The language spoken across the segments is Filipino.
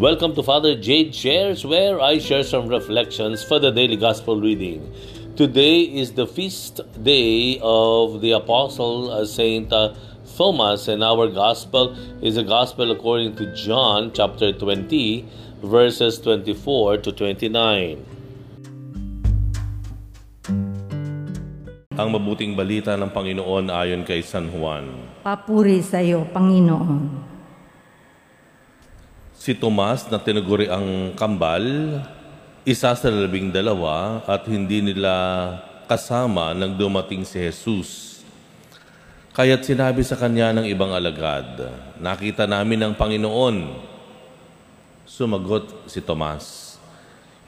Welcome to Father Jade Shares, where I share some reflections for the daily gospel reading. Today is the feast day of the Apostle uh, Saint uh, Thomas, and our gospel is the gospel according to John chapter 20, verses 24 to 29. Ang mabuting balita ng Panginoon ayon kay San Juan. Papuri sa iyo, Panginoon. Si Tomas na tinuguri ang kambal, isa sa labing dalawa at hindi nila kasama nang dumating si Jesus. Kaya't sinabi sa kanya ng ibang alagad, Nakita namin ang Panginoon. Sumagot si Tomas,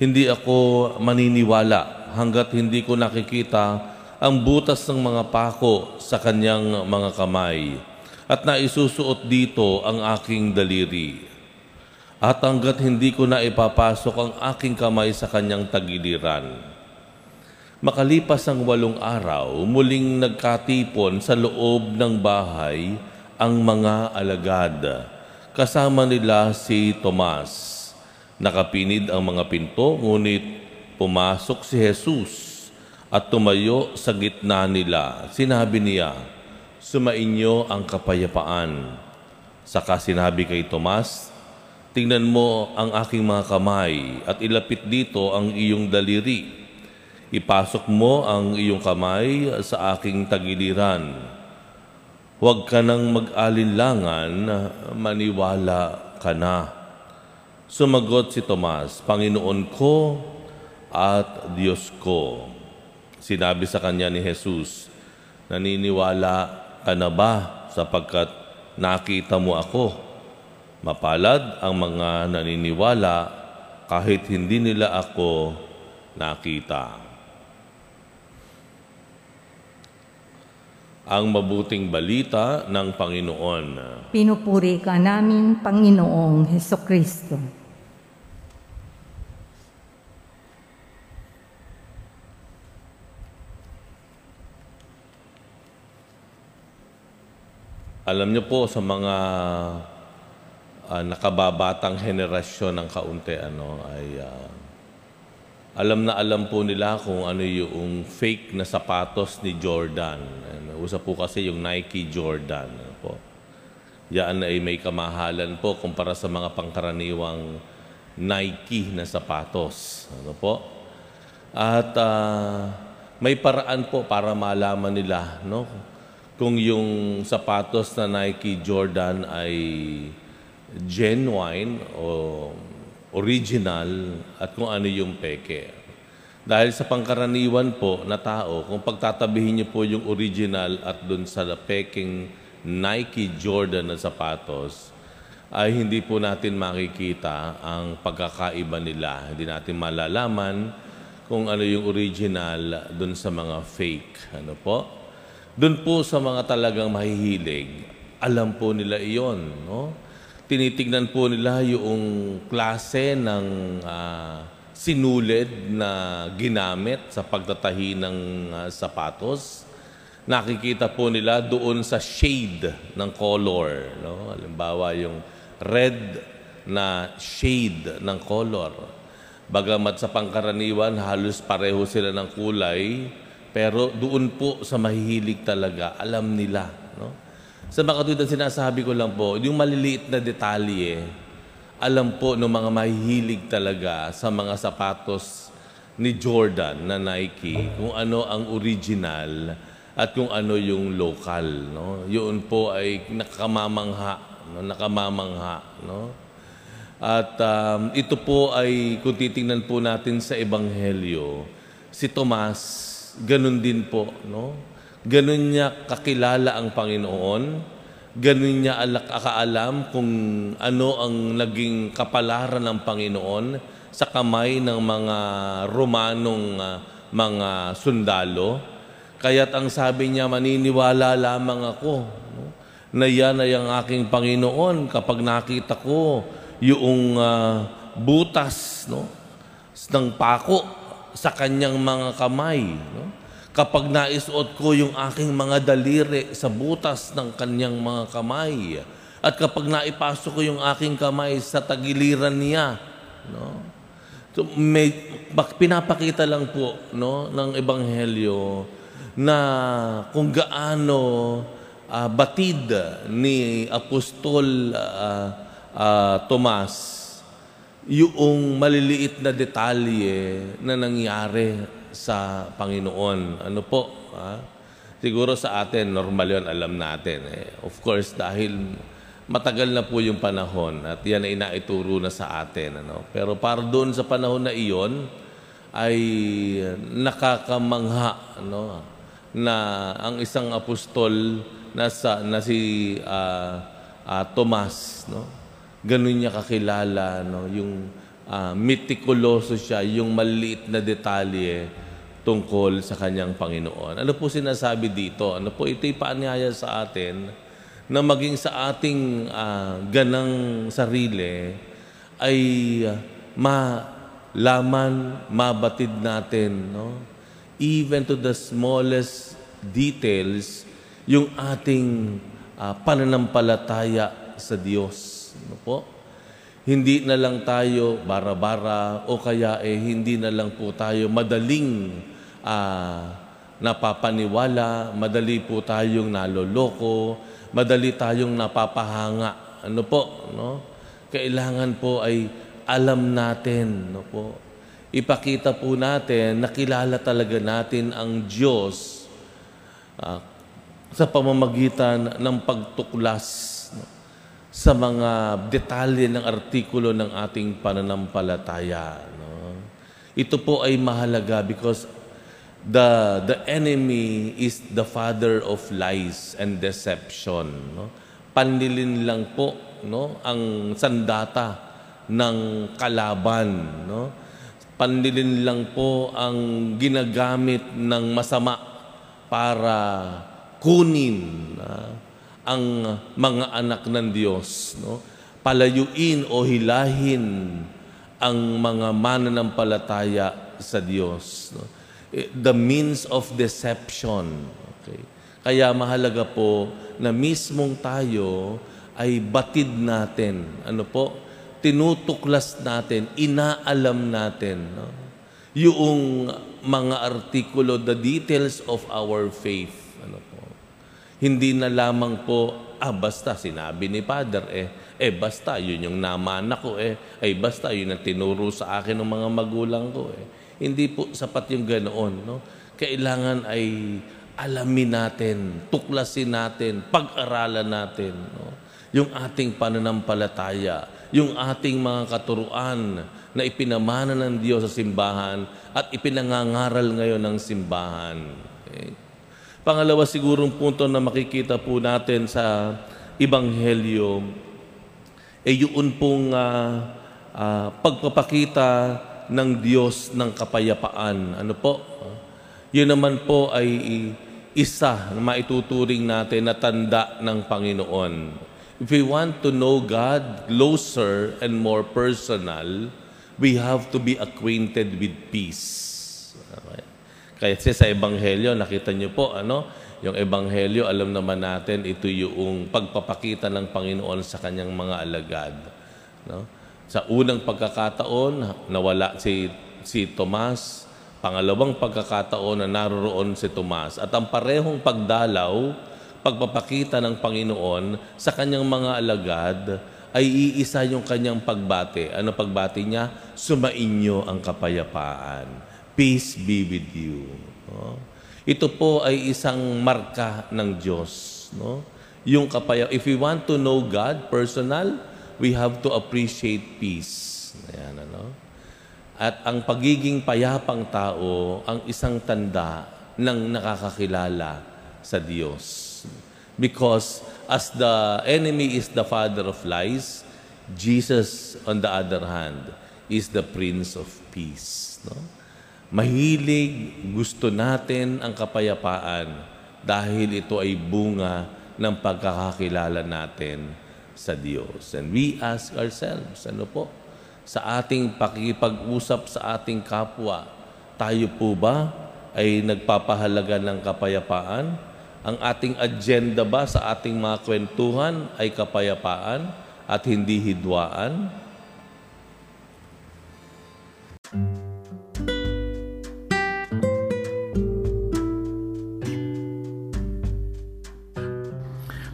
Hindi ako maniniwala hanggat hindi ko nakikita ang butas ng mga pako sa kanyang mga kamay at naisusuot dito ang aking daliri. At hanggat hindi ko na ipapasok ang aking kamay sa kanyang tagiliran. Makalipas ang walong araw, muling nagkatipon sa loob ng bahay ang mga alagad. Kasama nila si Tomas. Nakapinid ang mga pinto, ngunit pumasok si Jesus at tumayo sa gitna nila. Sinabi niya, Sumainyo ang kapayapaan. Saka sinabi kay Tomas, Tingnan mo ang aking mga kamay at ilapit dito ang iyong daliri. Ipasok mo ang iyong kamay sa aking tagiliran. Huwag ka nang mag-alinlangan, maniwala ka na. Sumagot si Tomas, Panginoon ko at Diyos ko. Sinabi sa kanya ni Jesus, Naniniwala ka na ba sapagkat nakita mo ako? Mapalad ang mga naniniwala kahit hindi nila ako nakita. Ang mabuting balita ng Panginoon. Pinupuri ka namin, Panginoong Heso Kristo. Alam niyo po sa mga uh, nakababatang henerasyon ng kaunti ano ay uh, alam na alam po nila kung ano yung fake na sapatos ni Jordan. Ano, usa po kasi yung Nike Jordan. Ano po. Yan ay may kamahalan po kumpara sa mga pangkaraniwang Nike na sapatos. Ano po? At uh, may paraan po para malaman nila no kung yung sapatos na Nike Jordan ay genuine o original at kung ano yung peke. Dahil sa pangkaraniwan po na tao, kung pagtatabihin niyo po yung original at dun sa peking Nike Jordan na sapatos, ay hindi po natin makikita ang pagkakaiba nila. Hindi natin malalaman kung ano yung original dun sa mga fake. Ano po? Doon po sa mga talagang mahihilig, alam po nila iyon. No? Tinitignan po nila yung klase ng uh, sinulid na ginamit sa pagtatahi ng uh, sapatos. Nakikita po nila doon sa shade ng color. No? Halimbawa, yung red na shade ng color. Bagamat sa pangkaraniwan, halos pareho sila ng kulay, pero doon po sa mahihilig talaga, alam nila. No? Sa mga katulad sinasabi ko lang po, yung maliliit na detalye, alam po ng mga mahihilig talaga sa mga sapatos ni Jordan na Nike, kung ano ang original at kung ano yung local. No? Yun po ay nakamamangha. No? Nakamamangha. No? At um, ito po ay, kung titingnan po natin sa Ebanghelyo, si Tomas, ganun din po, no? Ganun niya kakilala ang Panginoon, ganun niya alak akaalam kung ano ang naging kapalaran ng Panginoon sa kamay ng mga Romanong uh, mga sundalo. Kaya't ang sabi niya, maniniwala lamang ako no? na yan ay ang aking Panginoon kapag nakita ko yung uh, butas no? ng pako sa kanyang mga kamay. No? Kapag naisuot ko yung aking mga daliri sa butas ng kanyang mga kamay, At kapag naipasok ko yung aking kamay sa tagiliran niya, no? So, may, pinapakita lang po no, ng Ebanghelyo na kung gaano ah, batid ni Apostol ah, ah, Tomas yung maliliit na detalye na nangyari sa Panginoon. Ano po? ah? Siguro sa atin, normal yun, alam natin. Eh. Of course, dahil matagal na po yung panahon at yan ay naituro na sa atin. Ano? Pero para doon sa panahon na iyon, ay nakakamangha ano, na ang isang apostol na, sa, na si ah, ah, Tomas, no? ganun niya kakilala, no? yung ah, meticuloso siya, yung maliit na detalye tungkol sa kanyang Panginoon. Ano po sinasabi dito? Ano po ito'y paanyaya sa atin na maging sa ating ah, ganang sarili ay ah, malaman, mabatid natin, no? even to the smallest details, yung ating ah, pananampalataya sa Diyos. Ano po? Hindi na lang tayo bara-bara o kaya eh hindi na lang po tayo madaling ah, napapaniwala, madali po tayong naloloko, madali tayong napapahanga. Ano po, no? Kailangan po ay alam natin, no po. Ipakita po natin, nakilala talaga natin ang Diyos ah, sa pamamagitan ng pagtuklas sa mga detalye ng artikulo ng ating pananampalataya. No? Ito po ay mahalaga because the the enemy is the father of lies and deception. No? Panlilin lang po no ang sandata ng kalaban. No? Panlilin lang po ang ginagamit ng masama para kunin ah, ang mga anak ng Diyos, no? Palayuin o hilahin ang mga mananampalataya sa Diyos, no? Eh, The means of deception. Okay? Kaya mahalaga po na mismong tayo ay batid natin. Ano po? Tinutuklas natin, inaalam natin. No? Yung mga artikulo, the details of our faith. Hindi na lamang po, ah basta sinabi ni Father eh, eh basta yun yung namana ko eh, ay basta yun ang tinuro sa akin ng mga magulang ko eh. Hindi po sapat yung ganoon. No? Kailangan ay alamin natin, tuklasin natin, pag-aralan natin. No? Yung ating pananampalataya, yung ating mga katuruan na ipinamana ng Diyos sa simbahan at ipinangangaral ngayon ng simbahan. Okay? Pangalawa sigurong punto na makikita po natin sa Ebanghelyo ay yun pong ah, ah, pagpapakita ng Diyos ng kapayapaan. Ano po? Yun naman po ay isa na maituturing natin na tanda ng Panginoon. If we want to know God closer and more personal, we have to be acquainted with peace. Okay? Kaya sa Ebanghelyo, nakita niyo po, ano, yung Ebanghelyo, alam naman natin, ito yung pagpapakita ng Panginoon sa kanyang mga alagad. No? Sa unang pagkakataon, nawala si, si Tomas. Pangalawang pagkakataon na naroroon si Tomas. At ang parehong pagdalaw, pagpapakita ng Panginoon sa kanyang mga alagad, ay iisa yung kanyang pagbate. Ano pagbate niya? Sumainyo ang kapayapaan. Peace be with you. No? Ito po ay isang marka ng Diyos. No? Yung kapaya, if we want to know God personal, we have to appreciate peace. Ayan, ano? At ang pagiging payapang tao, ang isang tanda ng nakakakilala sa Diyos. Because as the enemy is the father of lies, Jesus, on the other hand, is the Prince of Peace. No? Mahilig, gusto natin ang kapayapaan dahil ito ay bunga ng pagkakakilala natin sa Diyos. And we ask ourselves, ano po, sa ating pakikipag-usap sa ating kapwa, tayo po ba ay nagpapahalaga ng kapayapaan Ang ating agenda ba sa ating mga kwentuhan ay kapayapaan at hindi hidwaan?